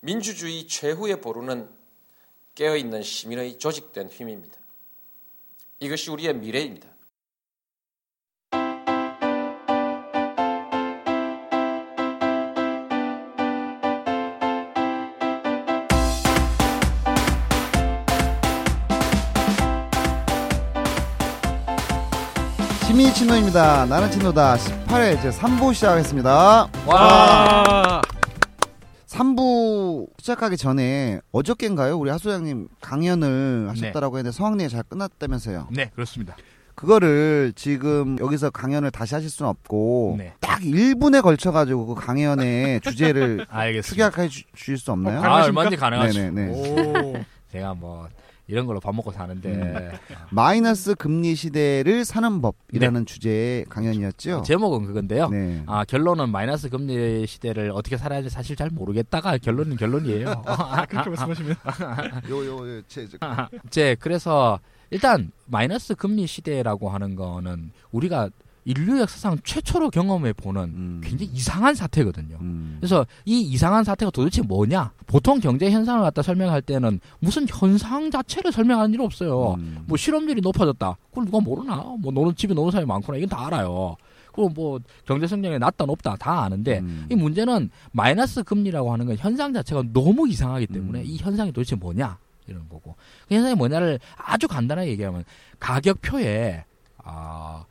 민주주의 최후의 보루는 깨어있는 시민의 조직된 힘입니다. 이것이 우리의 미래입니다. 시민이 친노입니다. 나는 친노다. 18회 제 3부 시작하겠습니다. 와. 3부 시작하기 전에 어저께인가요? 우리 하소장님 강연을 하셨다라고 했는데 성황리에 잘 끝났다면서요. 네, 그렇습니다. 그거를 지금 여기서 강연을 다시 하실 수는 없고 네. 딱 1분에 걸쳐 가지고 그 강연의 주제를 알겠습니다. 축약해 주- 주실 수 없나요? 아, 얼마든지 가능하죠. 네네네. 오. 제가 뭐 이런 걸로 밥 먹고 사는데 음. 마이너스 금리 시대를 사는 법이라는 네. 주제의 강연이었죠. 제목은 그건데요. 네. 아 결론은 마이너스 금리 시대를 어떻게 살아야 할지 사실 잘 모르겠다가 결론은 결론이에요. 그렇게 말씀하시면 요요 요, 제, 제, 이제 그래서 일단 마이너스 금리 시대라고 하는 거는 우리가 인류 역사상 최초로 경험해 보는 음. 굉장히 이상한 사태거든요. 음. 그래서 이 이상한 사태가 도대체 뭐냐? 보통 경제 현상을 갖다 설명할 때는 무슨 현상 자체를 설명하는 일 없어요. 음. 뭐 실업률이 높아졌다. 그걸 누가 모르나? 뭐 노는 집에 노는 사람이 많구나. 이건 다 알아요. 그리고 뭐 경제 성장이 낮다 높다 다 아는데 음. 이 문제는 마이너스 금리라고 하는 건 현상 자체가 너무 이상하기 때문에 음. 이 현상이 도대체 뭐냐 이런 거고 그 현상이 뭐냐를 아주 간단하게 얘기하면 가격표에 아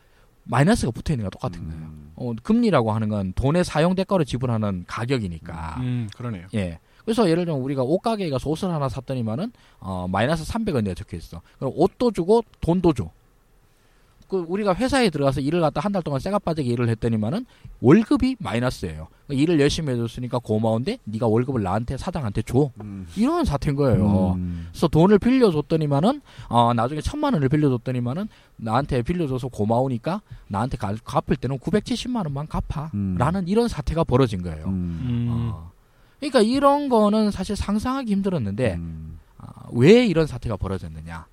마이너스가 붙어 있는 거 똑같은 거예요. 음. 어, 금리라고 하는 건 돈의 사용 대가로 지불하는 가격이니까. 음 그러네요. 예. 그래서 예를 들면 우리가 옷 가게에 가서 옷을 하나 샀더니만은 어 마이너스 300원이라 적혀 있어. 그럼 옷도 주고 돈도 줘. 그 우리가 회사에 들어가서 일을 갖다 한 달 동안 쇠가 빠지게 일을 했더니만은 월급이 마이너스예요. 그러니까 일을 열심히 해줬으니까 고마운데 네가 월급을 나한테 사장한테 줘. 음. 이런 사태인 거예요. 음. 그래서 돈을 빌려줬더니만은 어 나중에 천만 원을 빌려줬더니만은 나한테 빌려줘서 고마우니까 나한테 가- 갚을 때는 970만 원만 갚아. 음. 라는 이런 사태가 벌어진 거예요. 어. 그러니까 이런 거는 사실 상상하기 힘들었는데 음. 아, 왜 이런 사태가 벌어졌느냐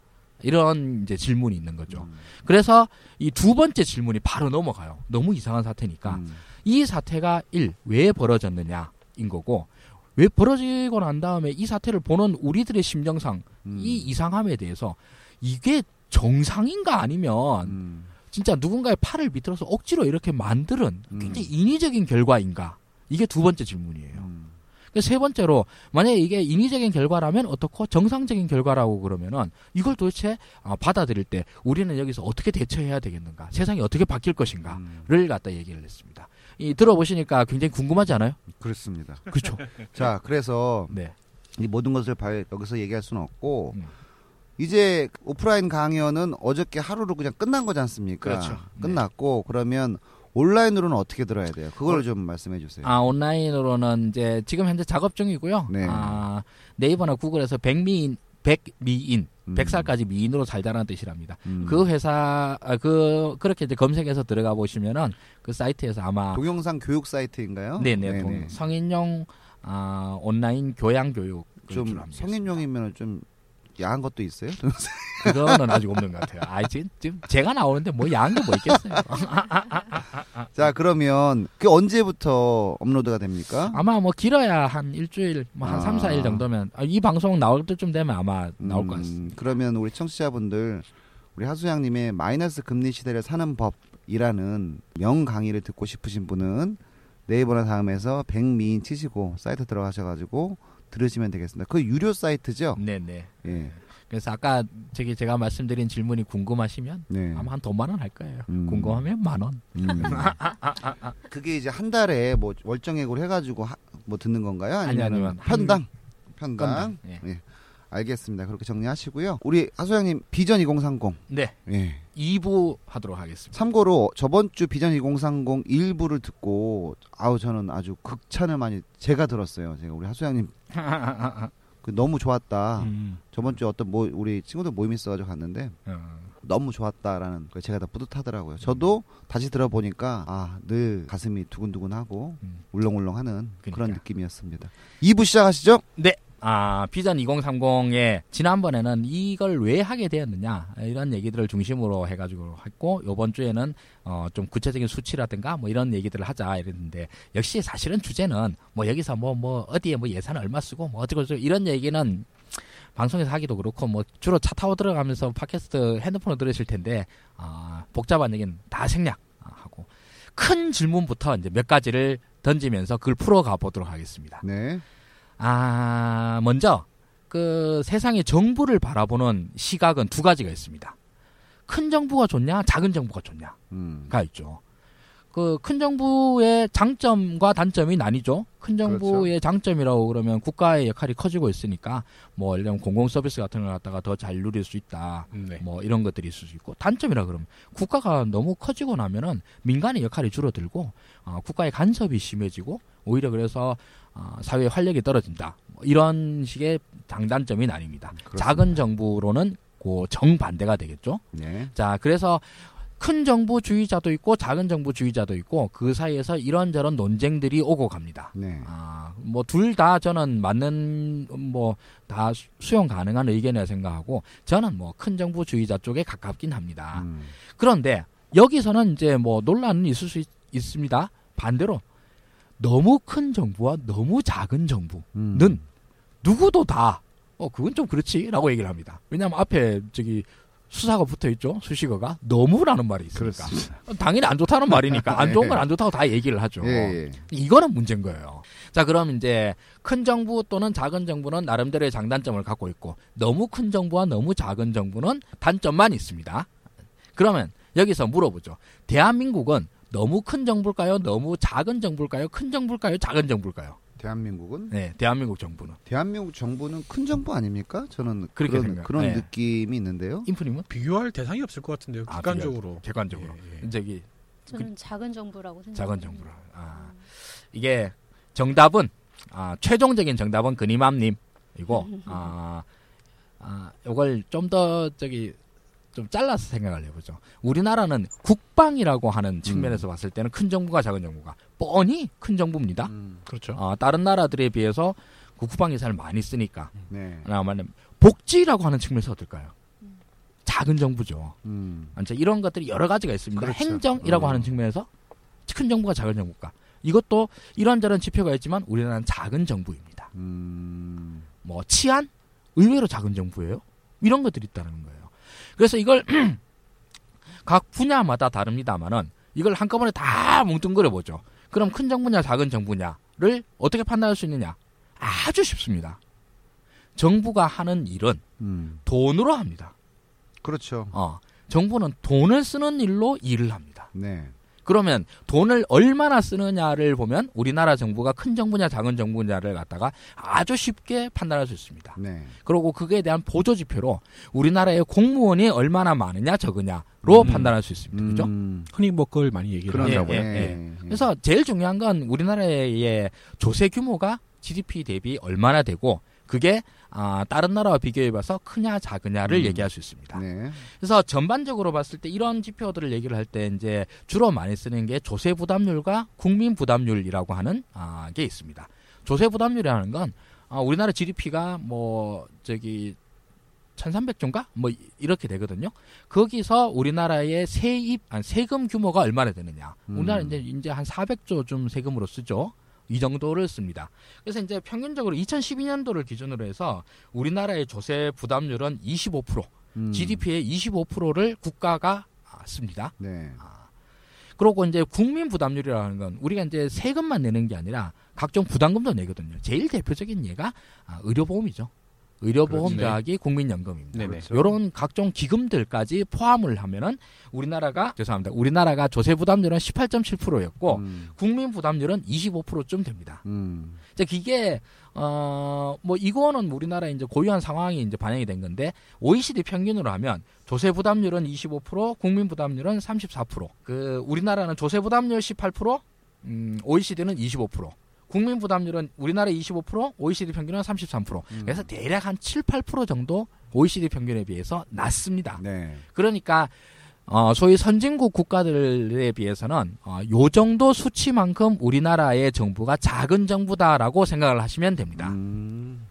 이런 이제 질문이 있는 거죠. 음. 그래서 이 두 번째 질문이 바로 넘어가요. 너무 이상한 사태니까 음. 이 사태가 일 왜 벌어졌느냐인 거고 왜 벌어지고 난 다음에 이 사태를 보는 우리들의 심정상 음. 이 이상함에 대해서 이게 정상인가 아니면 음. 진짜 누군가의 팔을 비틀어서 억지로 이렇게 만드는 음. 굉장히 인위적인 결과인가 이게 두 번째 질문이에요. 음. 그세 번째로 만약에 이게 인위적인 결과라면 어떻고 정상적인 결과라고 그러면은 이걸 도대체 아, 받아들일 때 우리는 여기서 어떻게 대처해야 되겠는가 세상이 어떻게 바뀔 것인가를 음. 갖다 얘기를 했습니다. 이 들어보시니까 굉장히 궁금하지 않아요? 그렇습니다. 그렇죠. 자, 그래서 네. 이 모든 것을 발- 여기서 얘기할 수는 없고 음. 이제 오프라인 강연은 어저께 하루로 그냥 끝난 거지 않습니까? 그렇죠. 끝났고 그러면 온라인으로는 어떻게 들어야 돼요? 그걸 좀 말씀해 주세요. 아 온라인으로는 이제 지금 현재 작업 중이고요. 네. 아 네이버나 구글에서 백미인 백미인 음. 100살까지 미인으로 살자라는 뜻이랍니다. 음. 그 회사 아, 그 그렇게 이제 검색해서 들어가 보시면은 그 사이트에서 아마 동영상 교육 사이트인가요? 네네 동- 성인용 아, 온라인 교양 교육 좀 성인용이면 좀 야한 것도 있어요? 그거는 아직 없는 것 같아요. 아 지금, 지금 제가 나오는데 뭐 야한 게 뭐 있겠어요. 자 그러면 그 언제부터 업로드가 됩니까? 아마 뭐 길어야 한 일주일 뭐한 아. 삼 3, 4일 정도면 아, 이 방송 나올 때쯤 되면 아마 나올 것 같습니다. 음, 그러면 우리 청취자분들 우리 하수양님의 마이너스 금리 시대를 사는 법이라는 명 강의를 듣고 싶으신 분은 네이버나 다음에서 백미인 치시고 사이트 들어가셔가지고 들으시면 되겠습니다. 그 유료 사이트죠? 네네. 예. 그래서 아까 저기 제가 말씀드린 질문이 궁금하시면 네. 아마 한 돈 만 원 할 거예요. 음. 궁금하면 만 원. 음. 그게 이제 한 달에 뭐 월정액으로 해가지고 하- 뭐 듣는 건가요? 아니, 아니면 아니면 편당? 편당. 예. 예. 알겠습니다. 그렇게 정리하시고요. 우리 하소양님 비전 2030. 네. 예. 2부 하도록 하겠습니다. 참고로 저번 주 비전 2030 일부를 듣고 아우 저는 아주 극찬을 많이 제가 들었어요. 제가 우리 하소양님 그 너무 좋았다. 음. 저번 주 어떤 뭐 우리 친구들 모임 있어가지고 갔는데 어. 너무 좋았다라는 걸 제가 다 뿌듯하더라고요. 저도 다시 들어보니까 아 늘 가슴이 두근두근하고 음. 울렁울렁하는 그런 그러니까. 느낌이었습니다. 2부 시작하시죠? 네. 아, 비전 2030에 지난번에는 이걸 왜 하게 되었느냐 이런 얘기들을 중심으로 해가지고 했고 이번 주에는 어, 좀 구체적인 수치라든가 뭐 이런 얘기들을 하자 이랬는데 역시 사실은 주제는 뭐 여기서 뭐뭐 어디에 뭐 예산 얼마 쓰고 뭐 어쩌고 저쩌고 이런 얘기는 방송에서 하기도 그렇고 뭐 주로 차 타고 들어가면서 팟캐스트 핸드폰으로 들으실 텐데 아, 복잡한 얘기는 다 생략하고 큰 질문부터 이제 몇 가지를 던지면서 그걸 풀어가 보도록 하겠습니다. 네. 아, 먼저 그 세상의 정부를 바라보는 시각은 두 가지가 있습니다. 큰 정부가 좋냐, 작은 정부가 좋냐가 음. 있죠. 그 큰 정부의 장점과 단점이 나뉘죠. 큰 정부의 장점이라고 그러면 국가의 역할이 커지고 있으니까 뭐 예를 들면 공공 서비스 같은 걸 갖다가 더 잘 누릴 수 있다. 네. 뭐 이런 것들이 있을 수 있고 단점이라 그러면 국가가 너무 커지고 나면은 민간의 역할이 줄어들고 어, 국가의 간섭이 심해지고 오히려 그래서 어, 사회의 활력이 떨어진다 뭐 이런 식의 장단점이 나뉩니다. 그렇습니다. 작은 정부로는 그 정반대가 되겠죠. 네. 자 그래서 큰 정부주의자도 있고 작은 정부주의자도 있고 그 사이에서 이런저런 논쟁들이 오고 갑니다. 네. 아, 뭐 둘 다 저는 맞는 뭐 다 수용 가능한 의견이라 생각하고 저는 뭐 큰 정부주의자 쪽에 가깝긴 합니다. 음. 그런데 여기서는 이제 뭐 논란은 있을 수 있, 습니다 반대로 너무 큰 정부와 너무 작은 정부는 음. 누구도 다 어, 그건 좀 그렇지 라고 얘기를 합니다. 왜냐하면 앞에 저기 수사가 붙어 있죠. 수식어가 너무라는 말이 있으니까. 그렇습니다. 당연히 안 좋다는 말이니까 안 좋은 건 안 좋다고 다 얘기를 하죠. 예, 예. 이거는 문제인 거예요. 자, 그럼 이제 큰 정부 또는 작은 정부는 나름대로의 장단점을 갖고 있고 너무 큰 정부와 너무 작은 정부는 단점만 있습니다. 그러면 여기서 물어보죠. 대한민국은 너무 큰 정부일까요? 너무 작은 정부일까요? 큰 정부일까요? 작은 정부일까요? 대한민국은 네, 대한민국 정부는. 대한민국 정부는 큰 정부 아닙니까? 저는 그렇게 그런 생각- 그런 네. 느낌이 있는데요. 인프님은 비교할 대상이 없을 것 같은데요. 아, 객관적으로. 객관적으로. 예, 예. 저기 저는 작은 정부라고 생각합니다. 작은 정부라. 아, 이게 정답은 아, 최종적인 정답은 그니맘님이고 아, 아, 이걸 좀 더 저기 좀 잘라서 생각을 해보죠. 우리나라는 국방이라고 하는 측면에서 봤을 때는 큰 정부가 작은 정부가 뻔히 큰 정부입니다. 음. 그렇죠. 아, 다른 나라들에 비해서 그 국방 예산을 많이 쓰니까. 네. 그다음에 복지라고 하는 측면에서 어떨까요? 작은 정부죠. 음. 이런 것들이 여러 가지가 있습니다. 그렇죠. 행정이라고 어. 하는 측면에서 큰 정부가 작은 정부가 이것도 이런저런 지표가 있지만 우리나라는 작은 정부입니다. 음. 뭐 치안 의외로 작은 정부예요. 이런 것들이 있다는 거예요. 그래서 이걸 각 분야마다 다릅니다만은 이걸 한꺼번에 다 뭉뚱그려 보죠. 그럼 큰 정부냐 작은 정부냐를 어떻게 판단할 수 있느냐? 아주 쉽습니다. 정부가 하는 일은 음. 돈으로 합니다. 그렇죠. 어, 정부는 돈을 쓰는 일로 일을 합니다. 네. 그러면 돈을 얼마나 쓰느냐를 보면 우리나라 정부가 큰 정부냐 작은 정부냐를 갖다가 아주 쉽게 판단할 수 있습니다. 네. 그리고 그거에 대한 보조 지표로 우리나라의 공무원이 얼마나 많으냐 적으냐 로 음. 판단할 수 있습니다. 그죠? 음. 흔히 뭐 그걸 많이 얘기를 그런가 예. 예, 예. 그래서 제일 중요한 건 우리나라의 조세 규모가 GDP 대비 얼마나 되고 그게 아, 다른 나라와 비교해봐서 크냐 작으냐를 음. 얘기할 수 있습니다. 네. 그래서 전반적으로 봤을 때 이런 지표들을 얘기를 할 때 이제 주로 많이 쓰는 게 조세 부담률과 국민 부담률이라고 하는 아, 게 있습니다. 조세 부담률이라는 건 아, 우리나라 GDP가 뭐 저기 1300조인가? 뭐 이- 이렇게 되거든요. 거기서 우리나라의 세입 아니, 세금 규모가 얼마나 되느냐. 음. 우리나라 이제 이제 한 400조쯤 세금으로 쓰죠. 이 정도를 씁니다. 그래서 이제 평균적으로 2012년도를 기준으로 해서 우리나라의 조세 부담률은 25%, 음. GDP의 25%를 국가가 아, 씁니다. 네. 그리고 이제 국민 부담률이라는 건 우리가 이제 세금만 내는 게 아니라 각종 부담금도 내거든요. 제일 대표적인 예가 아, 의료보험이죠. 의료보험 그렇죠. 더하기 국민연금입니다. 네네. 그렇죠. 요런 각종 기금들까지 포함을 하면은 우리나라가 죄송합니다. 우리나라가 조세 부담률은 18.7%였고 음. 국민 부담률은 25%쯤 됩니다. 음. 이제 이게 어뭐 이거는 우리나라 이제 고유한 상황이 이제 반영이 된 건데 OECD 평균으로 하면 조세 부담률은 25%, 국민 부담률은 34%. 그 우리나라는 조세 부담률 18%, 음 OECD는 25%. 국민 부담률은 우리나라 25%, OECD 평균은 33%. 음. 그래서 대략 한 7, 8% 정도 OECD 평균에 비해서 낮습니다. 네. 그러니까 어, 소위 선진국 국가들에 비해서는 어, 요 정도 수치만큼 우리나라의 정부가 작은 정부다라고 생각을 하시면 됩니다. 음.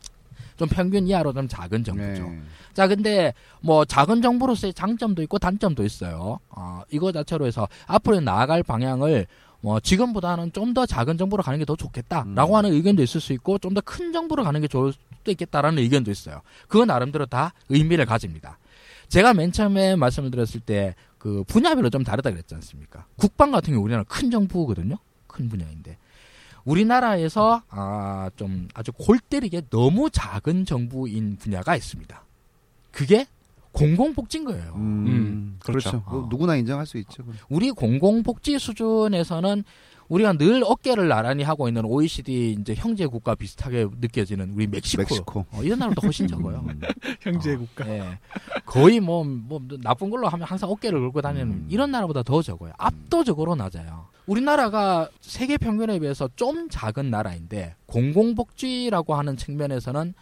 좀 평균 이하로 좀 작은 정부죠. 네. 자, 근데 뭐 작은 정부로서의 장점도 있고 단점도 있어요. 어, 이거 자체로 해서 앞으로 나아갈 방향을 뭐 지금보다는 좀 더 작은 정부로 가는 게 더 좋겠다라고 음. 하는 의견도 있을 수 있고 좀 더 큰 정부로 가는 게 좋을 수도 있겠다라는 의견도 있어요. 그거 나름대로 다 의미를 가집니다. 제가 맨 처음에 말씀을 드렸을 때 그 분야별로 좀 다르다 그랬지 않습니까? 국방 같은 경우 우리나라 큰 정부거든요. 큰 분야인데 우리나라에서 아, 좀 아주 골 때리게 너무 작은 정부인 분야가 있습니다. 그게 공공복지인 거예요. 음, 음, 그렇죠. 그렇죠. 뭐 어. 누구나 인정할 수 있죠. 그건. 우리 공공복지 수준에서는 우리가 늘 어깨를 나란히 하고 있는 OECD 이제 형제 국가 비슷하게 느껴지는 우리 멕시코, 멕시코. 어, 이런 나라보다 훨씬 적어요. 음. 형제 어, 국가. 예. 거의 뭐, 뭐 나쁜 걸로 하면 항상 어깨를 걸고 다니는 음. 이런 나라보다 더 적어요. 압도적으로 낮아요. 우리나라가 세계 평균에 비해서 좀 작은 나라인데 공공복지라고 하는 측면에서는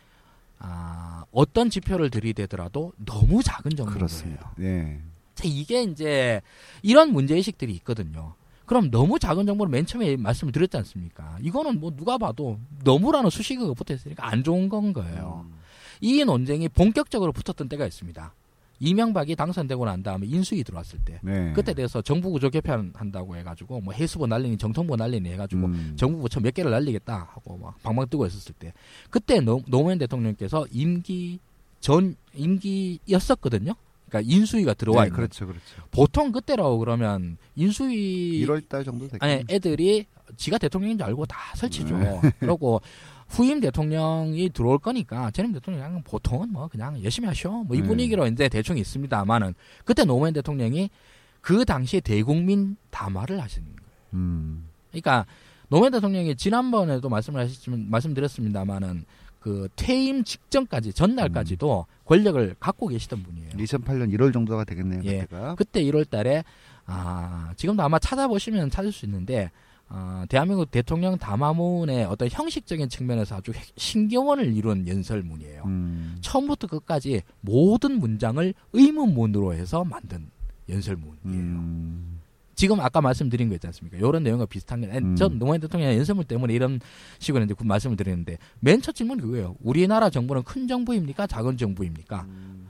아, 어떤 지표를 들이대더라도 너무 작은 정도예요. 그렇습니다. 예. 자, 이게 이제 이런 문제 의식들이 있거든요. 그럼 너무 작은 정보를 맨 처음에 말씀을 드렸지 않습니까? 이거는 뭐 누가 봐도 너무라는 수식어가 붙어 있으니까 안 좋은 건 거예요. 음. 이 논쟁이 본격적으로 붙었던 때가 있습니다. 이명박이 당선되고 난 다음에 인수위 들어왔을 때 네. 그때 대해서 정부 구조 개편한다고 해가지고 뭐 해수부 날리니 정통부 날리니 해가지고 음. 정부 부처 몇 개를 날리겠다 하고 막 방방 뜨고 있었을 때 그때 노, 노무현 대통령께서 임기 전 임기였었거든요. 그러니까 인수위가 들어와 네, 있는 그렇죠, 그렇죠. 보통 그때라고 그러면 인수위 1월 달 정도 됐겠 아니 애들이 지가 대통령인 줄 알고 다 설치죠. 네. 그러고 후임 대통령이 들어올 거니까 전임 대통령이 보통은 뭐 그냥 열심히 하셔. 뭐이 네. 분위기로 이제 대충 있습니다만은 그때 노무현 대통령이 그 당시에 대국민 담화를 하시는 거예요. 음. 그러니까 노무현 대통령이 지난번에도 말씀을 하셨지만 말씀드렸습니다만은 그 퇴임 직전까지 전날까지도 권력을 갖고 계시던 분이에요. 2008년 1월 정도가 되겠네요. 예. 그때가. 그때 1월 달에 아, 지금도 아마 찾아보시면 찾을 수 있는데 아, 대한민국 대통령 담화문의 어떤 형식적인 측면에서 아주 핵- 신경원을 이룬 연설문이에요. 음. 처음부터 끝까지 모든 문장을 의문문으로 해서 만든 연설문이에요. 음. 지금 아까 말씀드린 거 있지 않습니까? 이런 내용과 비슷한 게, 음. 전 노무현 대통령의 연설문 때문에 이런 식으로 이제 그 말씀을 드리는데, 맨 첫 질문이 그거예요. 우리나라 정부는 큰 정부입니까? 작은 정부입니까? 음.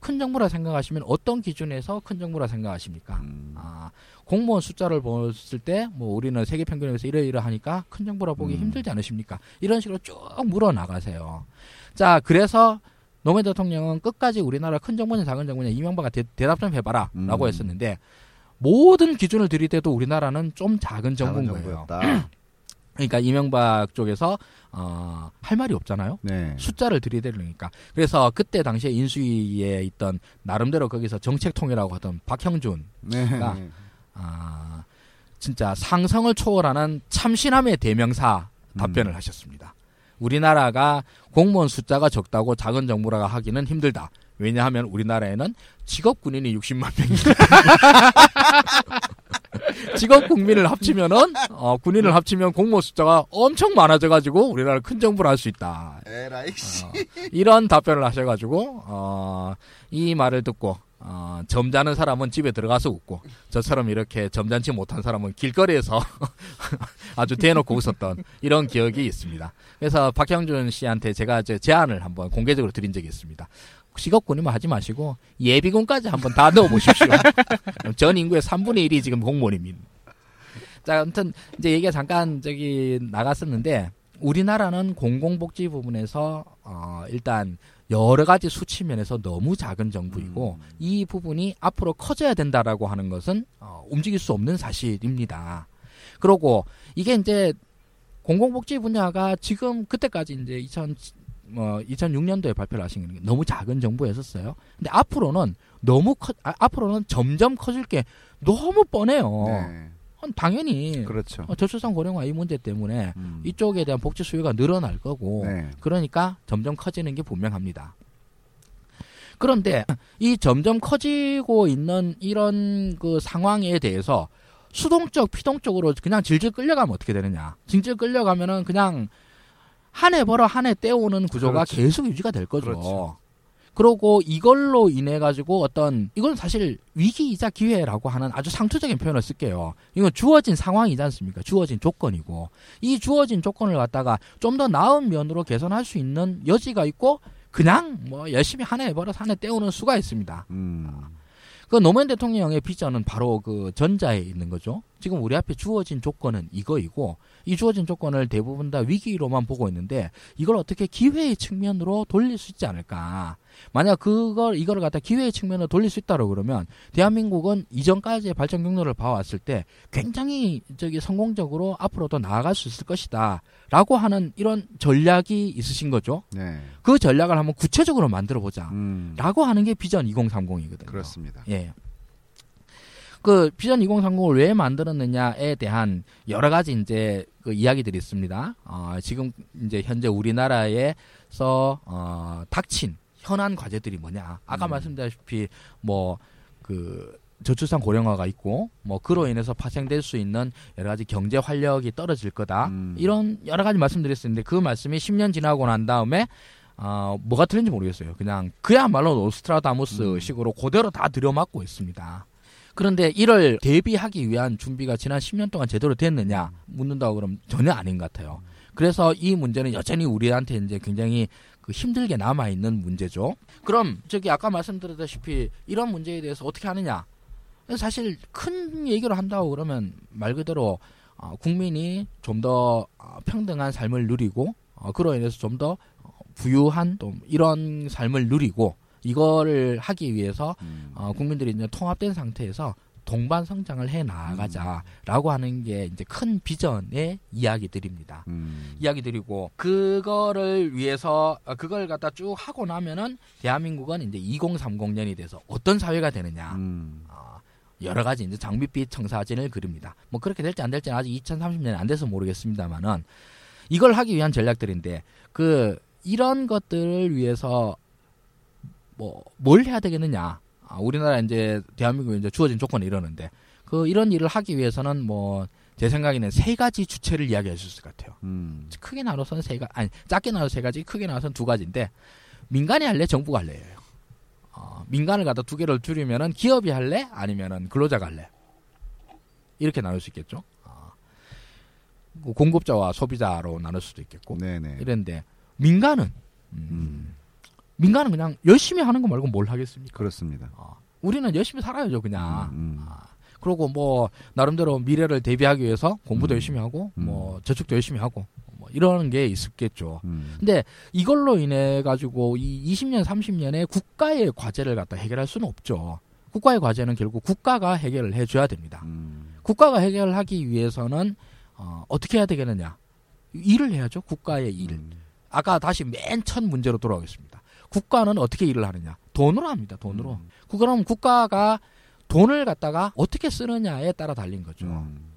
큰 정부라 생각하시면 어떤 기준에서 큰 정부라 생각하십니까? 음. 아, 공무원 숫자를 봤을 때, 뭐, 우리는 세계 평균에 비해서 이러이러하니까 큰 정부라 보기 음. 힘들지 않으십니까? 이런 식으로 쭉 물어 나가세요. 자, 그래서 노무현 대통령은 끝까지 우리나라 큰 정부냐 작은 정부냐 이명박아 대, 답좀 해봐라. 음. 라고 했었는데, 모든 기준을 들이대도 우리나라는 좀 작은 정부인 작은 거예요. 그러니까 이명박 쪽에서, 어, 할 말이 없잖아요. 네. 숫자를 들이대려니까. 그래서 그때 당시에 인수위에 있던 나름대로 거기서 정책통이라고 하던 박형준 네. 가- 아, 진짜 상성을 초월하는 참신함의 대명사 답변을 음. 하셨습니다. 우리나라가 공무원 숫자가 적다고 작은 정부라가 하기는 힘들다. 왜냐하면 우리나라에는 직업 군인이 60만 명이다. 직업 국민을 합치면은 어, 군인을 합치면 공무원 숫자가 엄청 많아져가지고 우리나라 큰 정부를 할 수 있다. 어, 이런 답변을 하셔가지고 어, 이 말을 듣고 어, 점잖은 사람은 집에 들어가서 웃고 저처럼 이렇게 점잖지 못한 사람은 길거리에서 아주 대놓고 웃었던 이런 기억이 있습니다. 그래서 박형준 씨한테 제가 저 제안을 한번 공개적으로 드린 적이 있습니다. 직업군이면 하지 마시고 예비군까지 한번 다 넣어보십시오. 전 인구의 3분의 1이 지금 공무원입니다. 자, 아무튼 이제 얘기가 잠깐 저기 나갔었는데 우리나라는 공공복지 부분에서 어, 일단 여러 가지 수치 면에서 너무 작은 정부이고 음. 이 부분이 앞으로 커져야 된다라고 하는 것은 어, 움직일 수 없는 사실입니다. 그러고 이게 이제 공공복지 분야가 지금 그때까지 이제 2000뭐 2006년도에 발표를 하신 게 너무 작은 정부였었어요. 근데 앞으로는 너무 커 아, 앞으로는 점점 커질 게 너무 뻔해요. 네. 당연히 그렇죠. 어, 저출산 고령화 이 문제 때문에 음. 이쪽에 대한 복지 수요가 늘어날 거고 네. 그러니까 점점 커지는 게 분명합니다. 그런데 이 점점 커지고 있는 이런 그 상황에 대해서 수동적, 피동적으로 그냥 질질 끌려가면 어떻게 되느냐? 질질 끌려가면은 그냥 한 해 벌어 한 해 떼오는 구조가 그렇죠. 계속 유지가 될 거죠. 그렇죠. 그러고 이걸로 인해 가지고 어떤 이건 사실 위기이자 기회라고 하는 아주 상투적인 표현을 쓸게요. 이건 주어진 상황이지 않습니까? 주어진 조건이고 이 주어진 조건을 갖다가 좀 더 나은 면으로 개선할 수 있는 여지가 있고 그냥 뭐 열심히 한 해 벌어서 한 해 때우는 수가 있습니다. 음. 그 노무현 대통령의 비전은 바로 그 전자에 있는 거죠. 지금 우리 앞에 주어진 조건은 이거이고 이 주어진 조건을 대부분 다 위기로만 보고 있는데 이걸 어떻게 기회의 측면으로 돌릴 수 있지 않을까? 만약 그걸 이거를 갖다 기회의 측면으로 돌릴 수 있다고 그러면 대한민국은 이전까지의 발전 경로를 봐왔을 때 굉장히 저기 성공적으로 앞으로도 나아갈 수 있을 것이다라고 하는 이런 전략이 있으신 거죠. 네. 그 전략을 한번 구체적으로 만들어 보자. 음. 라고 하는 게 비전 2030이거든요. 그렇습니다. 예. 그 비전 2030을 왜 만들었느냐에 대한 여러 가지 이제 그 이야기들이 있습니다. 어, 지금 이제 현재 우리나라에서 어, 닥친 현안 과제들이 뭐냐? 아까 음. 말씀드렸다시피 뭐 그 저출산 고령화가 있고 뭐 그로 인해서 파생될 수 있는 여러 가지 경제 활력이 떨어질 거다. 음. 이런 여러 가지 말씀드렸었는데 그 말씀이 10년 지나고 난 다음에 어, 뭐가 틀린지 모르겠어요. 그냥 그야말로 노스트라다무스 음. 식으로 그대로 다 들어맞고 있습니다. 그런데 이를 대비하기 위한 준비가 지난 10년 동안 제대로 됐느냐 묻는다고 그러면 전혀 아닌 것 같아요. 그래서 이 문제는 여전히 우리한테 이제 굉장히 그 힘들게 남아 있는 문제죠. 그럼 저기 아까 말씀드렸다시피 이런 문제에 대해서 어떻게 하느냐? 사실 큰 얘기를 한다고 그러면 말 그대로 어, 국민이 좀 더 평등한 삶을 누리고 어, 그로 인해서 좀 더 부유한 또 이런 삶을 누리고 이거를 하기 위해서 음. 어, 국민들이 이제 통합된 상태에서 동반 성장을 해 나가자라고 하는 게 이제 큰 비전의 이야기들입니다. 음. 이야기드리고 그거를 위해서 어, 그걸 갖다 쭉 하고 나면은 대한민국은 이제 2030년이 돼서 어떤 사회가 되느냐 음. 어, 여러 가지 이제 장밋빛 청사진을 그립니다. 뭐 그렇게 될지 안 될지는 아직 2030년이 안 돼서 모르겠습니다만은 이걸 하기 위한 전략들인데 그 이런 것들을 위해서 뭐 뭘 해야 되겠느냐? 아, 우리나라 이제 대한민국에 이제 주어진 조건이 이러는데 그 이런 일을 하기 위해서는 뭐 제 생각에는 세 가지 주체를 이야기할 수 있을 것 같아요. 음. 크게 나눠서는 세 가, 아니 작게 나눠서 세 가지, 크게 나눠서는 두 가지인데 민간이 할래, 정부가 할래요. 어, 민간을 갖다 두 개를 줄이면은 기업이 할래, 아니면은 근로자가 할래. 이렇게 나눌 수 있겠죠. 어, 뭐 공급자와 소비자로 나눌 수도 있겠고 네네. 이런데 민간은 음, 음. 민간은 그냥 열심히 하는 거 말고 뭘 하겠습니까? 그렇습니다. 어, 우리는 열심히 살아야죠, 그냥. 음, 음. 아, 그리고 뭐 나름대로 미래를 대비하기 위해서 공부도 음. 열심히 하고 음. 뭐 저축도 열심히 하고 뭐 이러는 게 있었겠죠. 음. 근데 이걸로 인해 가지고 이 20년 30년에 국가의 과제를 갖다 해결할 수는 없죠. 국가의 과제는 결국 국가가 해결을 해줘야 됩니다. 음. 국가가 해결하기 위해서는 어, 어떻게 해야 되겠느냐? 일을 해야죠. 국가의 일. 음. 아까 다시 맨 첫 문제로 돌아오겠습니다. 국가는 어떻게 일을 하느냐? 돈으로 합니다. 돈으로. 음. 그럼 국가가 돈을 갖다가 어떻게 쓰느냐에 따라 달린 거죠. 음.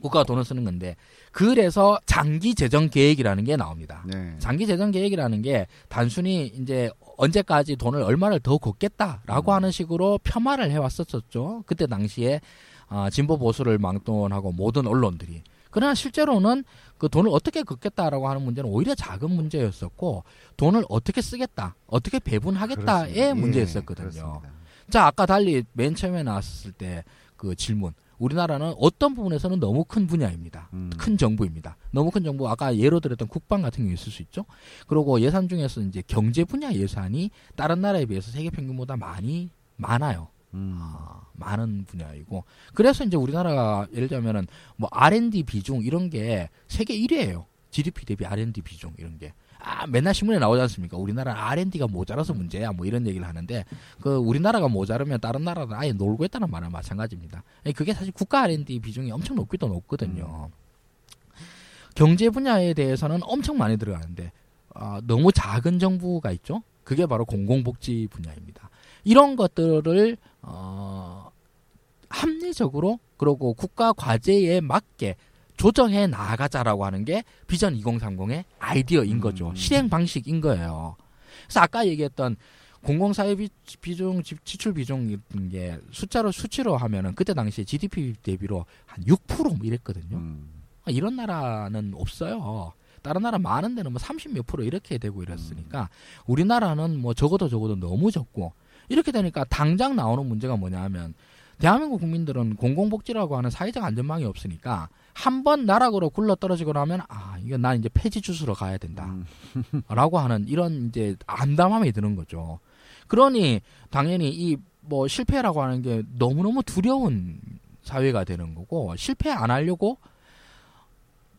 국가가 돈을 쓰는 건데 그래서 장기 재정 계획이라는 게 나옵니다. 네. 장기 재정 계획이라는 게 단순히 이제 언제까지 돈을 얼마를 더 걷겠다라고 음. 하는 식으로 폄하를 해왔었었죠. 그때 당시에 어, 진보 보수를 망론하고 모든 언론들이. 그러나 실제로는 그 돈을 어떻게 걷겠다라고 하는 문제는 오히려 작은 문제였었고 돈을 어떻게 쓰겠다, 어떻게 배분하겠다의 그렇습니다. 문제였었거든요. 예. 자, 아까 달리 맨 처음에 나왔을 때 그 질문. 우리나라는 어떤 부분에서는 너무 큰 분야입니다. 음. 큰 정부입니다. 너무 큰 정부, 아까 예로 들었던 국방 같은 경우 있을 수 있죠. 그리고 예산 중에서 이제 경제 분야 예산이 다른 나라에 비해서 세계 평균보다 많이 많아요. 음. 아, 많은 분야이고. 그래서 이제 우리나라가 예를 들면은 뭐 R&D 비중 이런 게 세계 1위예요. GDP 대비 R&D 비중 이런 게. 아, 맨날 신문에 나오지 않습니까? 우리나라 R&D가 모자라서 문제야. 뭐 이런 얘기를 하는데 그 우리나라가 모자르면 다른 나라는 아예 놀고 있다는 말은 마찬가지입니다. 그게 사실 국가 R&D 비중이 엄청 높기도 높거든요. 경제 분야에 대해서는 엄청 많이 들어가는데 아, 너무 작은 정부가 있죠. 그게 바로 공공복지 분야입니다. 이런 것들을 어, 합리적으로 그리고 국가 과제에 맞게 조정해 나가자라고 하는 게 비전 2030의 아이디어인 거죠. 음. 실행 방식인 거예요. 그래서 아까 얘기했던 공공사회 비, 비중, 지- 지출 비중 이런 게 숫자로 수치로 하면은 그때 당시에 GDP 대비로 한 6%뭐 이랬거든요. 음. 아, 이런 나라는 없어요. 다른 나라 많은 데는 뭐 30 몇 프로 이렇게 되고 이랬으니까 우리나라는 뭐 적어도 적어도 너무 적고 이렇게 되니까 당장 나오는 문제가 뭐냐 하면 대한민국 국민들은 공공복지라고 하는 사회적 안전망이 없으니까 한 번 나락으로 굴러 떨어지고 나면 아 이거 난 이제 폐지 주스로 가야 된다. 음. 라고 하는 이런 이제 안담함이 드는 거죠. 그러니 당연히 이 뭐 실패라고 하는 게 너무너무 두려운 사회가 되는 거고 실패 안 하려고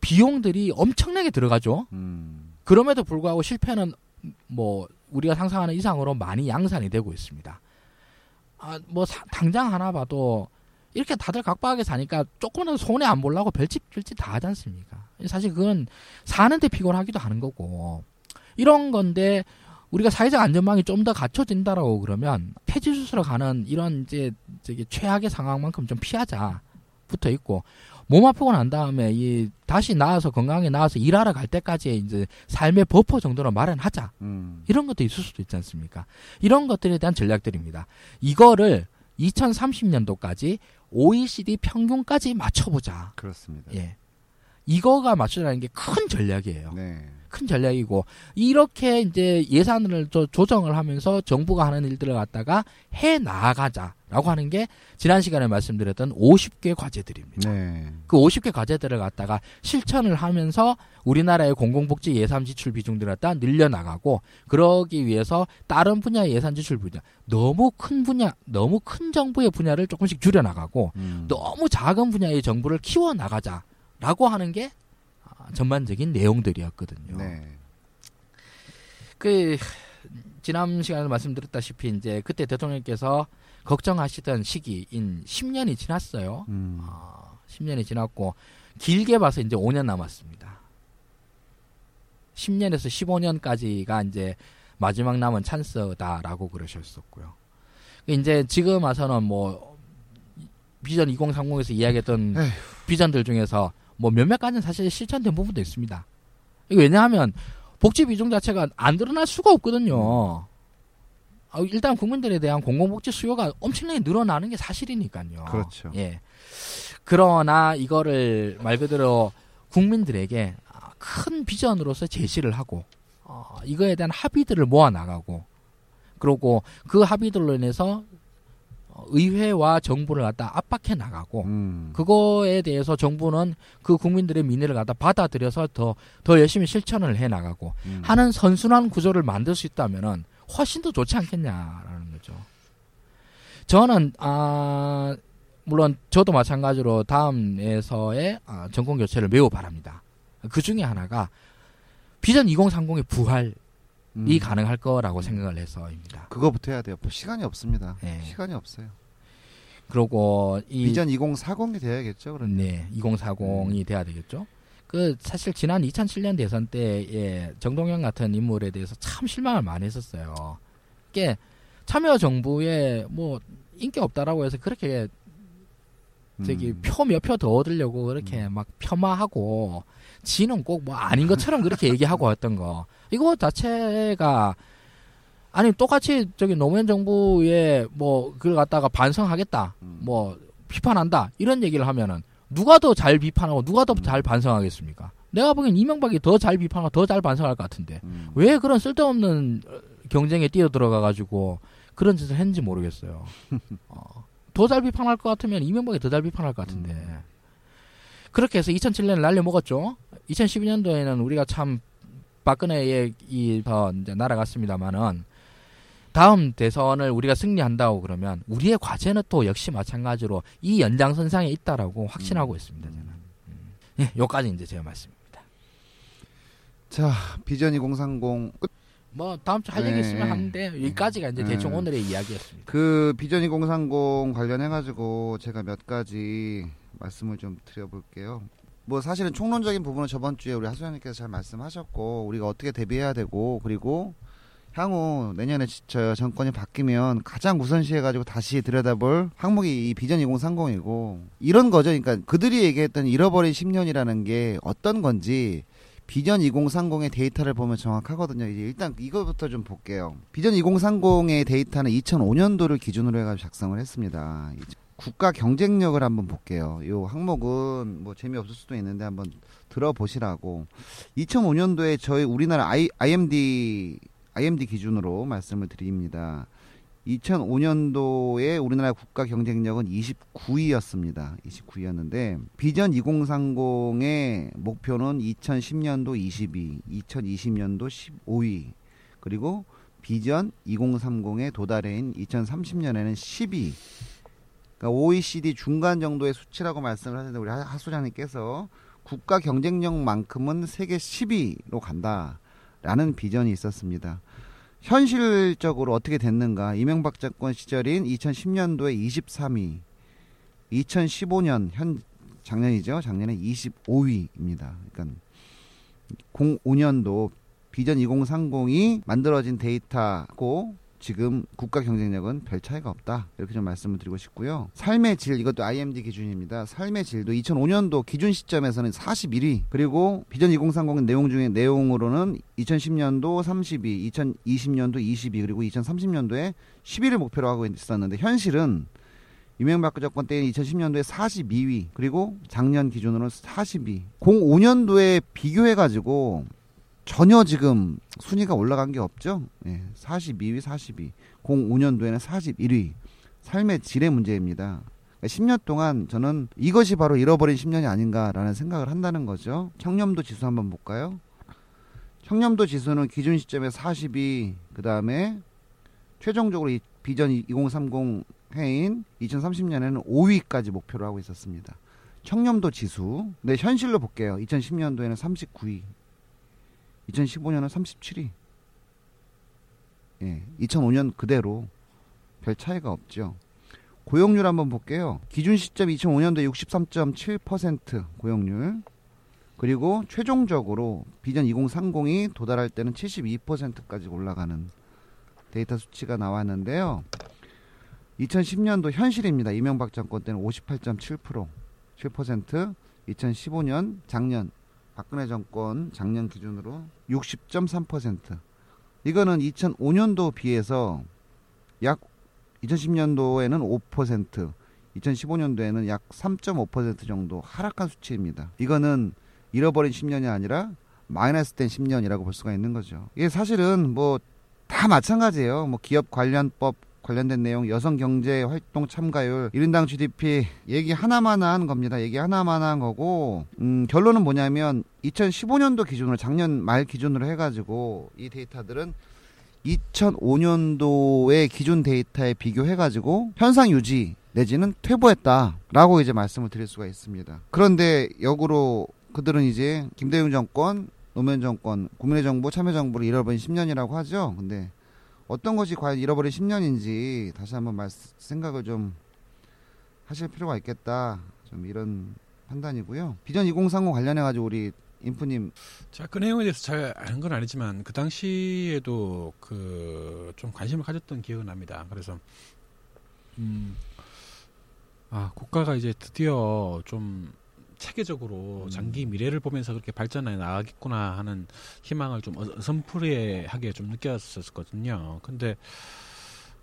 비용들이 엄청나게 들어가죠. 음. 그럼에도 불구하고 실패는 뭐 우리가 상상하는 이상으로 많이 양산이 되고 있습니다. 아, 뭐 사- 당장 하나 봐도 이렇게 다들 각박하게 사니까 조금은 손해 안 보려고 별짓 별짓 다 하지 않습니까? 사실 그건 사는데 피곤하기도 하는 거고 이런 건데 우리가 사회적 안전망이 좀 더 갖춰진다라고 그러면 폐지 수술로 가는 이런 이제 저기 최악의 상황만큼 좀 피하자 붙어 있고 몸 아프고 난 다음에 이 다시 나와서 건강하게 나와서 일하러 갈 때까지 이제 삶의 버퍼 정도로 마련하자 음. 이런 것도 있을 수도 있지 않습니까? 이런 것들에 대한 전략들입니다. 이거를 2030년도까지 OECD 평균까지 맞춰보자. 그렇습니다. 예. 이거가 맞추라는 게 큰 전략이에요. 네. 큰 전략이고 이렇게 이제 예산을 조- 조정을 하면서 정부가 하는 일들을 갖다가 해 나가자라고 하는 게 지난 시간에 말씀드렸던 50개 과제들입니다. 네. 그 50개 과제들을 갖다가 실천을 하면서 우리나라의 공공복지 예산 지출 비중들을 갖다 늘려나가고 그러기 위해서 다른 분야의 예산 지출 분야 너무 큰 분야 너무 큰 정부의 분야를 조금씩 줄여나가고 음. 너무 작은 분야의 정부를 키워나가자라고 하는 게 아, 전반적인 내용들이었거든요. 네. 그 지난 시간에 말씀드렸다시피 이제 그때 대통령께서 걱정하시던 시기인 10년이 지났어요. 음. 아, 10년이 지났고 길게 봐서 이제 5년 남았습니다. 10년에서 15년까지가 이제 마지막 남은 찬스다라고 그러셨었고요. 이제 지금 와서는 뭐 비전 2030에서 이야기했던 에휴. 비전들 중에서 뭐 몇몇 가지는 사실 실천된 부분도 있습니다. 이거 왜냐하면 복지 비중 자체가 안 드러날 수가 없거든요. 아, 일단 국민들에 대한 공공복지 수요가 엄청나게 늘어나는 게 사실이니까요. 그렇죠. 예. 그러나 이거를 말 그대로 국민들에게 아, 큰 비전으로서 제시를 하고 어, 이거에 대한 합의들을 모아 나가고 그리고 그 합의들로 인해서 어, 의회와 정부를 갖다 압박해 나가고 음. 그거에 대해서 정부는 그 국민들의 민의를 갖다 받아들여서 더, 더 열심히 실천을 해 나가고 음. 하는 선순환 구조를 만들 수 있다면은 훨씬 더 좋지 않겠냐라는 거죠. 저는 아 물론 저도 마찬가지로 다음에서의 아, 정권 교체를 매우 바랍니다. 그 중에 하나가 비전 2030의 부활이 음. 가능할 거라고 생각을 해서입니다. 그거부터 해야 돼요. 뭐 시간이 없습니다. 예. 시간이 없어요. 그리고 이 비전 2040이 돼야겠죠. 그러면. 네, 2040이 돼야 되겠죠. 그 사실 지난 2007년 대선 때에 정동영 같은 인물에 대해서 참 실망을 많이 했었어요. 이게 참여 정부에 뭐 인기 없다라고 해서 그렇게 저기 음. 표몇 표 더 얻으려고 그렇게 막 폄하하고 지는 꼭 뭐 아닌 것처럼 그렇게 얘기하고 했던 거 이거 자체가 아니 똑같이 저기 노무현 정부에 뭐 그걸 갖다가 반성하겠다 음. 뭐 비판한다 이런 얘기를 하면은 누가 더 잘 비판하고 누가 더 음. 잘 반성하겠습니까? 내가 보기엔 이명박이 더 잘 비판하고 더 잘 반성할 것 같은데 음. 왜 그런 쓸데없는 어, 경쟁에 뛰어들어가 가지고 그런 짓을 했는지 모르겠어요. 어, 더 잘 비판할 것 같으면 이명박이 더 잘 비판할 것 같은데 음. 그렇게 해서 2007년에 날려 먹었죠. 2012년도에는 우리가 참 박근혜의 이더 이제 날아갔습니다만은 다음 대선을 우리가 승리한다고 그러면 우리의 과제는 또 역시 마찬가지로 이 연장선상에 있다라고 확신하고 있습니다. 저는. 음. 예, 요까지 이제 제 말씀입니다. 자, 비전 2030 끝. 뭐 다음 주할 네. 얘기 있으면 하는데 여기까지가 이제 대충 네. 오늘의 이야기였습니다. 그 비전 2030 관련해 가지고 제가 몇 가지 말씀을 좀 드려볼게요. 뭐 사실은 총론적인 부분은 저번 주에 우리 하수장님께서 잘 말씀하셨고 우리가 어떻게 대비해야 되고 그리고 향후 내년에 지- 저 정권이 바뀌면 가장 우선시해 가지고 다시 들여다볼 항목이 이 비전 2030이고 이런 거죠. 그러니까 그들이 얘기했던 잃어버린 10년이라는 게 어떤 건지 비전 2030의 데이터를 보면 정확하거든요. 이제 일단 이거부터 좀 볼게요. 비전 2030의 데이터는 2005년도를 기준으로 해가지고 작성을 했습니다. 국가 경쟁력을 한번 볼게요. 이 항목은 뭐 재미없을 수도 있는데 한번 들어보시라고. 2005년도에 저희 우리나라 IMD IMD 기준으로 말씀을 드립니다. 2005년도에 우리나라 국가 경쟁력은 29위였습니다. 29위였는데 비전 2030의 목표는 2010년도 22, 2020년도 15위, 그리고 비전 2030의 도달해인 2030년에는 10위. 그러니까 OECD 중간 정도의 수치라고 말씀을 하셨는데 우리 하 소장님께서 국가 경쟁력만큼은 세계 10위로 간다라는 비전이 있었습니다. 현실적으로 어떻게 됐는가? 이명박 정권 시절인 2010년도에 23위, 2015년 현 작년이죠. 작년에 25위입니다. 그러니까 05년도 비전 2030이 만들어진 데이터고 지금 국가 경쟁력은 별 차이가 없다. 이렇게 좀 말씀을 드리고 싶고요. 삶의 질 이것도 IMD 기준입니다. 삶의 질도 2005년도 기준 시점에서는 41위. 그리고 비전 2030의 내용 중에 내용으로는 2010년도 32, 2020년도 22, 그리고 2030년도에 11을 목표로 하고 있었는데 현실은 이명박 정권 때인 2010년도에 42위, 그리고 작년 기준으로는 42. 05년도에 비교해가지고 전혀 지금 순위가 올라간 게 없죠. 예, 42위, 42. 05년도에는 41위. 삶의 질의 문제입니다. 그러니까 10년 동안 저는 이것이 바로 잃어버린 10년이 아닌가라는 생각을 한다는 거죠. 청렴도 지수 한번 볼까요? 청렴도 지수는 기준 시점에 42, 그 다음에 최종적으로 이 비전 2030 해인 2030년에는 5위까지 목표로 하고 있었습니다. 청렴도 지수. 네, 현실로 볼게요. 2010년도에는 39위. 2015년은 37위. 예, 2005년 그대로 별 차이가 없죠. 고용률 한번 볼게요. 기준 시점 2005년도에 63.7% 고용률. 그리고 최종적으로 비전 2030이 도달할 때는 72%까지 올라가는 데이터 수치가 나왔는데요. 2010년도 현실입니다. 이명박 정권 때는 58.7% 7% 2015년 작년 박근혜 정권 작년 기준으로 60.3% 이거는 2005년도 비해서 약 2010년도에는 5% 2015년도에는 약 3.5% 정도 하락한 수치입니다. 이거는 잃어버린 10년이 아니라 마이너스 된 10년이라고 볼 수가 있는 거죠. 이게 사실은 뭐 다 마찬가지예요. 뭐 기업 관련법 관련된 내용, 여성 경제 활동 참가율, 1인당 GDP 얘기 하나만 한 겁니다. 얘기 하나만 한 거고 음, 결론은 뭐냐면 2015년도 기준으로 작년 말 기준으로 해가지고 이 데이터들은 2005년도의 기준 데이터에 비교해가지고 현상 유지 내지는 퇴보했다라고 이제 말씀을 드릴 수가 있습니다. 그런데 역으로 그들은 이제 김대중 정권, 노무현 정권, 국민의 정부, 참여 정부를 잃어버린 10년이라고 하죠. 근데 어떤 것이 과연 잃어버린 10년인지 다시 한번 말, 생각을 좀 하실 필요가 있겠다. 좀 이런 판단이고요. 비전 2030 관련해 가지고 우리 인프님 제가 그 내용에 대해서 잘 아는 건 아니지만 그 당시에도 그 좀 관심을 가졌던 기억은 납니다. 그래서 음. 아, 국가가 이제 드디어 좀 체계적으로 음. 장기 미래를 보면서 그렇게 발전해 나가겠구나 하는 희망을 좀 어슴푸레하게 좀 느꼈었거든요. 근데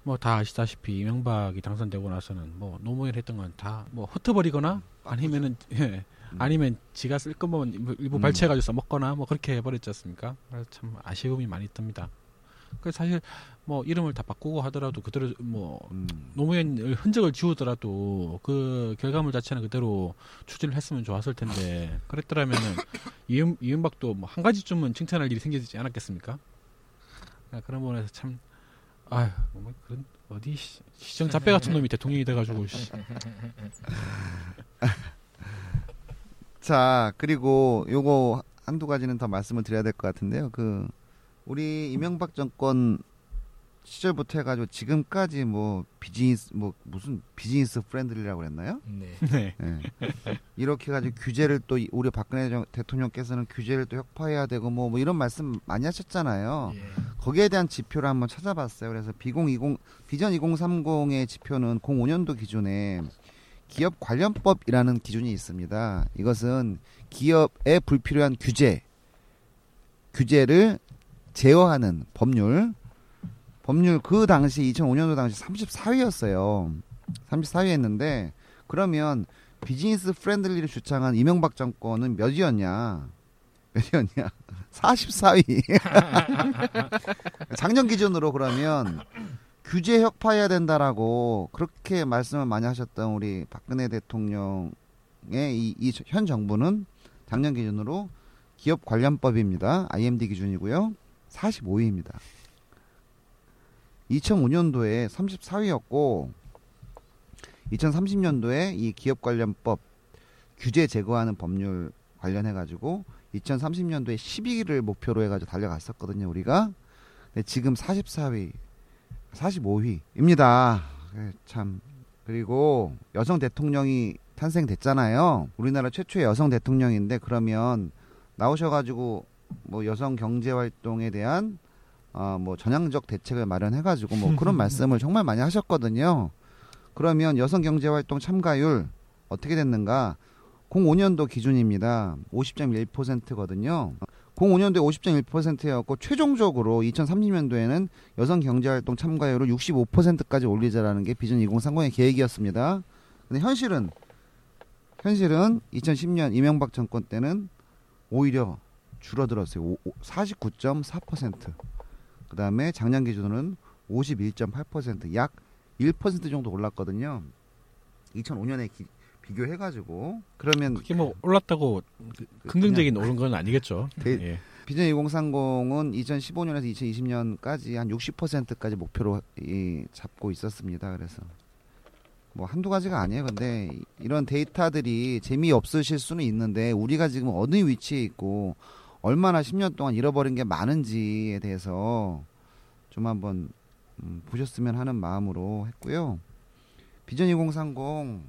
뭐 다 아시다시피 이명박이 당선되고 나서는 뭐 노무현 했던 건 다 뭐 흩어버리거나 아니면은 예, 음. 아니면 지가 쓸 거면 일부- 일부 음. 발췌해가지고 써먹거나 뭐 그렇게 해버렸지 않습니까? 참 아쉬움이 많이 듭니다. 그 사실 뭐 이름을 다 바꾸고 하더라도 그대로 뭐 음. 노무현 흔적을 지우더라도 그 결과물 자체는 그대로 추진을 했으면 좋았을 텐데 그랬더라면은 이은, 이은박도 뭐 한 가지쯤은 칭찬할 일이 생기지 않았겠습니까? 아, 그런 부분에서 참 아휴 뭐 그런 어디 시- 시정 잡배 같은 놈이 대통령이 돼가지고 씨. 자, 그리고 요거 한두 가지는 더 말씀을 드려야 될 것 같은데요. 그 우리 이명박 정권 시절부터 해가지고 지금까지 뭐 비즈니스 뭐 무슨 business friendly라고 그랬나요? 네. 네. 예. 이렇게 가지고 규제를 또 이- 우리 박근혜 정- 대통령께서는 규제를 또 혁파해야 되고 뭐, 뭐 이런 말씀 많이 하셨잖아요. 예. 거기에 대한 지표를 한번 찾아봤어요. 그래서 비공20 비전 2030의 지표는 05년도 기준에 기업 관련법이라는 기준이 있습니다. 이것은 기업에 불필요한 규제, 규제를 제어하는 법률, 법률 그 당시 2005년도 당시 34위였어요. 34위 했는데 그러면 business friendly를 주창한 이명박 정권은 몇이었냐? 몇이었냐? 44위. 작년 기준으로 그러면 규제 혁파해야 된다라고 그렇게 말씀을 많이 하셨던 우리 박근혜 대통령의 이현 정부는 작년 기준으로 기업 관련법입니다. IMD 기준이고요. 45위입니다. 2005년도에 34위였고 2030년도에 이 기업 관련법 규제 제거하는 법률 관련해 가지고 2030년도에 12위를 목표로 해 가지고 달려갔었거든요, 우리가. 지금 44위 45위입니다. 참 그리고 여성 대통령이 탄생됐잖아요. 우리나라 최초의 여성 대통령인데 그러면 나오셔 가지고 뭐 여성 경제 활동에 대한 어 뭐 전향적 대책을 마련해가지고 뭐 그런 말씀을 정말 많이 하셨거든요. 그러면 여성 경제 활동 참가율 어떻게 됐는가? 05년도 기준입니다. 50.1%거든요. 05년도에 50.1%였고 최종적으로 2030년도에는 여성 경제 활동 참가율을 65%까지 올리자라는 게 비전 2030의 계획이었습니다. 근데 현실은 현실은 2010년 이명박 정권 때는 오히려 줄어들었어요. 49.4%. 그다음에 작년 기준으로는 51.8%약 1% 정도 올랐거든요. 2005년에 기, 비교해가지고 그러면 그게 뭐 올랐다고 그, 긍정적인 오른 건 아니겠죠. 대, 예. 비전 2030은 2015년에서 2020년까지 한 60%까지 목표로 이, 잡고 있었습니다. 그래서 뭐 한두 가지가 아니에요. 근데 이런 데이터들이 재미없으실 수는 있는데 우리가 지금 어느 위치에 있고 얼마나 10년 동안 잃어버린 게 많은지에 대해서 좀 한번 음, 보셨으면 하는 마음으로 했고요. 비전 2030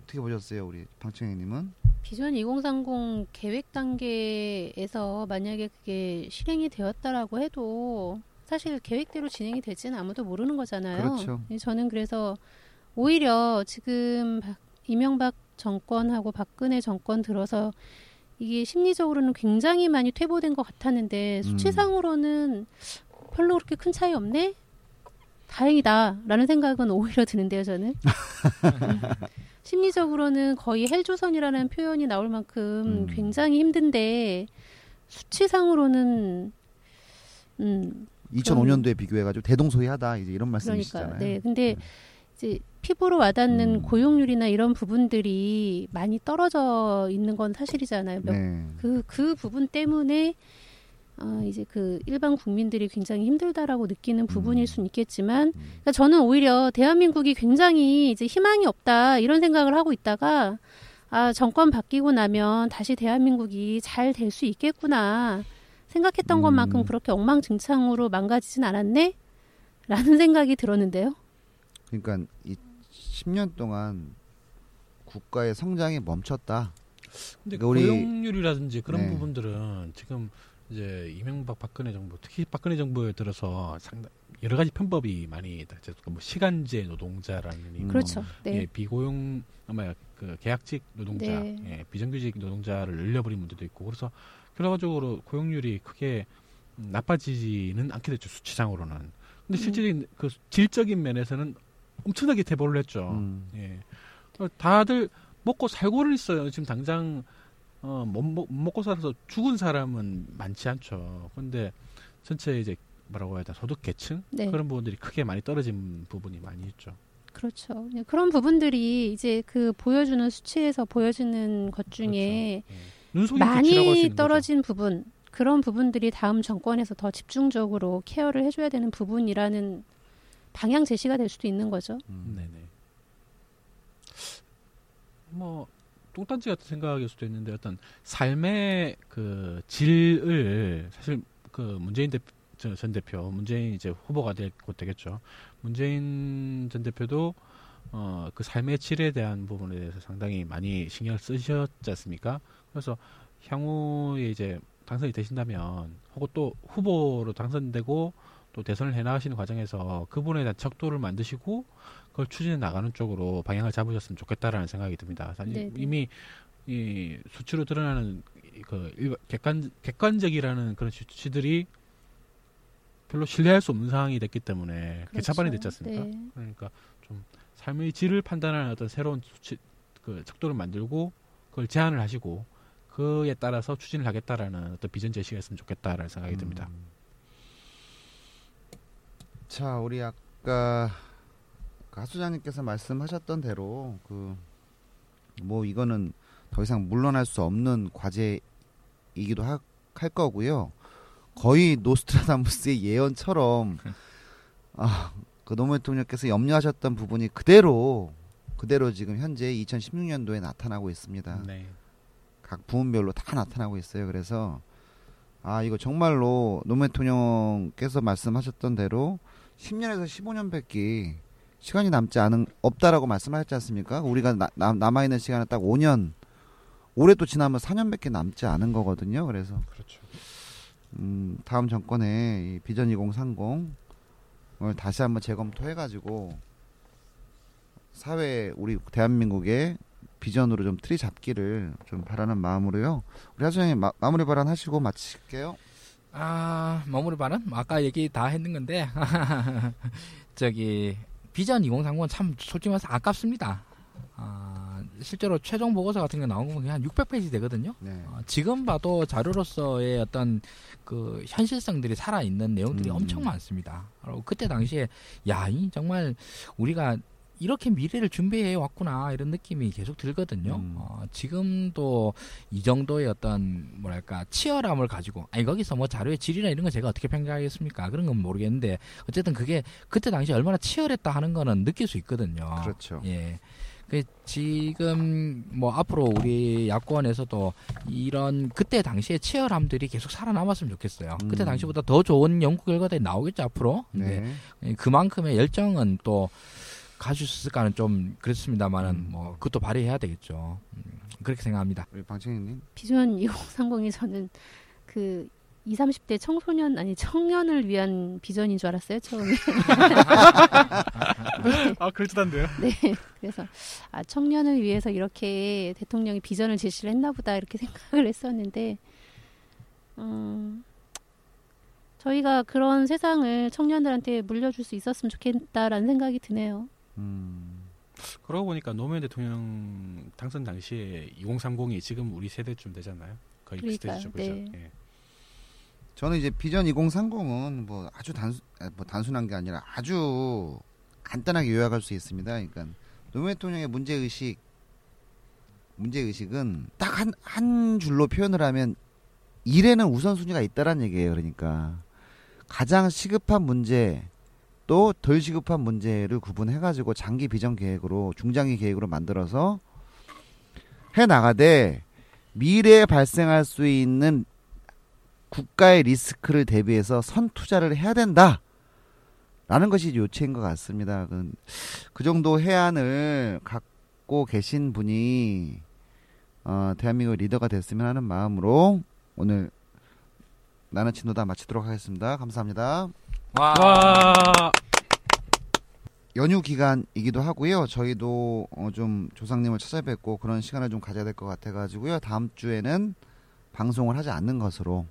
어떻게 보셨어요, 우리 방청객님은? 비전 2030 계획 단계에서 만약에 그게 실행이 되었다라고 해도 사실 계획대로 진행이 될지는 아무도 모르는 거잖아요. 그렇죠. 저는 그래서 오히려 지금 이명박 정권하고 박근혜 정권 들어서 이게 심리적으로는 굉장히 많이 퇴보된 것 같았는데 수치상으로는 별로 그렇게 큰 차이 없네? 다행이다라는 생각은 오히려 드는데요, 저는. 음. 심리적으로는 거의 헬조선이라는 표현이 나올 만큼 음. 굉장히 힘든데 수치상으로는 음 2005년도에 비교해가지고 대동소이하다 이제 이런 말씀이시잖아요. 그러니까 네, 근데 이제 피부로 와닿는 음. 고용률이나 이런 부분들이 많이 떨어져 있는 건 사실이잖아요. 몇 네. 그, 그 부분 때문에, 어, 이제 그 일반 국민들이 굉장히 힘들다라고 느끼는 부분일 음. 수는 있겠지만, 음. 그러니까 저는 오히려 대한민국이 굉장히 이제 희망이 없다, 이런 생각을 하고 있다가, 아, 정권 바뀌고 나면 다시 대한민국이 잘 될 수 있겠구나. 생각했던 음. 것만큼 그렇게 엉망진창으로 망가지진 않았네? 라는 생각이 들었는데요. 그러니까 이 10년 동안 국가의 성장이 멈췄다. 근데 그러니까 우리- 고용률이라든지 그런 네. 부분들은 지금 이제 이명박 박근혜 정부 특히 박근혜 정부에 들어서 상당 여러 가지 편법이 많이 있다. 즉, 뭐 시간제 노동자라는 의미, 그렇죠. 네. 예, 비고용 아마 그 계약직 노동자, 네. 예, 비정규직 노동자를 늘려버린 문제도 있고 그래서 결과적으로 고용률이 크게 음, 나빠지지는 않게 됐죠 수치상으로는. 근데 음. 실질적인 그 질적인 면에서는 엄청나게 대보를 했죠. 음. 예. 어, 다들 먹고 살고는 있어요. 지금 당장 어, 못, 먹고 살아서 죽은 사람은 많지 않죠. 근데 전체 이제 뭐라고 해야 되나 소득 계층 네. 그런 부분들이 크게 많이 떨어진 부분이 많이 있죠. 그렇죠. 네, 그런 부분들이 이제 그 보여주는 수치에서 보여지는 것 중에 그렇죠. 예. 많이 떨어진 부분 그런 부분들이 다음 정권에서 더 집중적으로 케어를 해줘야 되는 부분이라는 방향 제시가 될 수도 있는 거죠. 거죠. 음. 네네. 뭐 똥단지 같은 생각일 수도 있는데 어떤 삶의 그 질을 사실 그 문재인 대, 저, 전 대표 문재인 이제 후보가 될 곧 되겠죠. 문재인 전 대표도 어, 그 삶의 질에 대한 부분에 대해서 상당히 많이 신경을 쓰셨지 않습니까? 그래서 향후에 이제 당선이 되신다면 혹은 또 후보로 당선되고 또 대선을 해나가시는 과정에서 그분에 대한 척도를 만드시고 그걸 추진해 나가는 쪽으로 방향을 잡으셨으면 좋겠다라는 생각이 듭니다. 사실 네네. 이미 이 수치로 드러나는 그 일반- 객관 객관적이라는 그런 수치들이 별로 신뢰할 수 없는 상황이 됐기 때문에 개차반이 됐지 않습니까? 네. 그러니까 좀 삶의 질을 판단하는 어떤 새로운 수치, 그 척도를 만들고 그걸 제안을 하시고 그에 따라서 추진을 하겠다라는 어떤 비전 제시가 있으면 좋겠다라는 생각이 듭니다. 음. 자, 우리 아까 그 하수장님께서 말씀하셨던 대로 그 뭐 이거는 더 이상 물러날 수 없는 과제이기도 하, 할 거고요. 거의 노스트라다무스의 예언처럼 아, 그 노무현 대통령께서 염려하셨던 부분이 그대로 그대로 지금 현재 2016년도에 나타나고 있습니다. 네. 각 부문별로 다 나타나고 있어요. 그래서 아 이거 정말로 노무현 대통령께서 말씀하셨던 대로 10년에서 15년밖에 시간이 남지 않은 없다라고 말씀하셨지 않습니까? 우리가 나, 남아 있는 시간은 딱 5년 올해 또 지나면 4년밖에 남지 않은 거거든요. 그래서 그렇죠. 음, 다음 정권의 이 비전 2030을 다시 한번 재검토해 가지고 사회 우리 대한민국의 비전으로 좀 틀이 잡기를 좀 바라는 마음으로요. 우리 하수장님 마, 마무리 발언 하시고 마칠게요. 아 마무리 발언 아까 얘기 다 했는 건데 저기 비전 2030은 참 솔직히 말해서 아깝습니다. 아, 실제로 최종 보고서 같은 게 나온 건한 600페이지 되거든요. 네. 어, 지금 봐도 자료로서의 어떤 그 현실성들이 살아 있는 내용들이 음. 엄청 많습니다. 그리고 그때 당시에 야, 이 정말 우리가 이렇게 미래를 준비해 왔구나 이런 느낌이 계속 들거든요. 음. 어, 지금도 이 정도의 어떤 뭐랄까 치열함을 가지고 아니 거기서 뭐 자료의 질이나 이런 거 제가 어떻게 평가하겠습니까? 그런 건 모르겠는데 어쨌든 그게 그때 당시 에 얼마나 치열했다 하는 거는 느낄 수 있거든요. 그렇죠. 예. 그 지금 뭐 앞으로 우리 야권에서도 이런 그때 당시의 치열함들이 계속 살아남았으면 좋겠어요. 그때 음. 당시보다 더 좋은 연구 결과들이 나오겠죠 앞으로. 네. 그만큼의 열정은 또 가질 수 있을까는 좀 그렇습니다만은 음. 뭐 그것도 발휘해야 되겠죠. 음, 그렇게 생각합니다. 우리 방청객님. 비전 2030이 저는 그 20, 30대 청소년 아니 청년을 위한 비전인 줄 알았어요 처음에. 네, 아 그럴듯한데요. 네. 그래서 아 청년을 위해서 이렇게 대통령이 비전을 제시를 했나 보다 이렇게 생각을 했었는데 음, 저희가 그런 세상을 청년들한테 물려줄 수 있었으면 좋겠다라는 생각이 드네요. 음. 그러고 보니까 노무현 대통령 당선 당시에 2030이 지금 우리 세대쯤 되잖아요. 거의 그. 시대죠, 그죠? 네. 예. 저는 이제 비전 2030은 뭐 아주 단순 아, 뭐 단순한 게 아니라 아주 간단하게 요약할 수 있습니다. 그러니까 노무현 대통령의 문제 의식 문제 의식은 딱 한 한 줄로 표현을 하면 일에는 우선순위가 있다라는 얘기예요. 그러니까 가장 시급한 문제 또 덜 시급한 문제를 구분해 가지고 장기 비전 계획으로 중장기 계획으로 만들어서 해 나가되 미래에 발생할 수 있는 국가의 리스크를 대비해서 선 투자를 해야 된다. 라는 것이 요체인 것 같습니다. 그, 그 정도 해안을 갖고 계신 분이 어, 대한민국 리더가 됐으면 하는 마음으로 오늘 나는 진도다 마치도록 하겠습니다. 감사합니다. 와. 와. 연휴 기간이기도 하고요. 저희도 어, 좀 조상님을 찾아뵙고 그런 시간을 좀 가져야 될 것 같아가지고요. 다음 주에는 방송을 하지 않는 것으로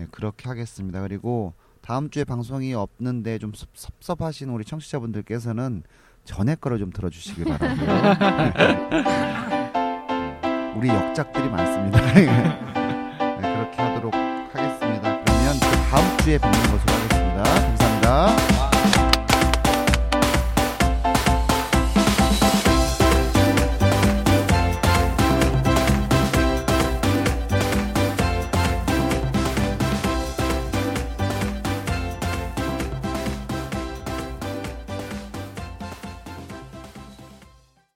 예, 그렇게 하겠습니다. 그리고 다음 주에 방송이 없는데 좀 섭- 섭섭하신 우리 청취자분들께서는 전에 거를 좀 들어주시기 바라고요. 우리 역작들이 많습니다. 네, 그렇게 하도록 하겠습니다. 그러면 또 다음 주에 뵙는 것으로 하겠습니다. 감사합니다.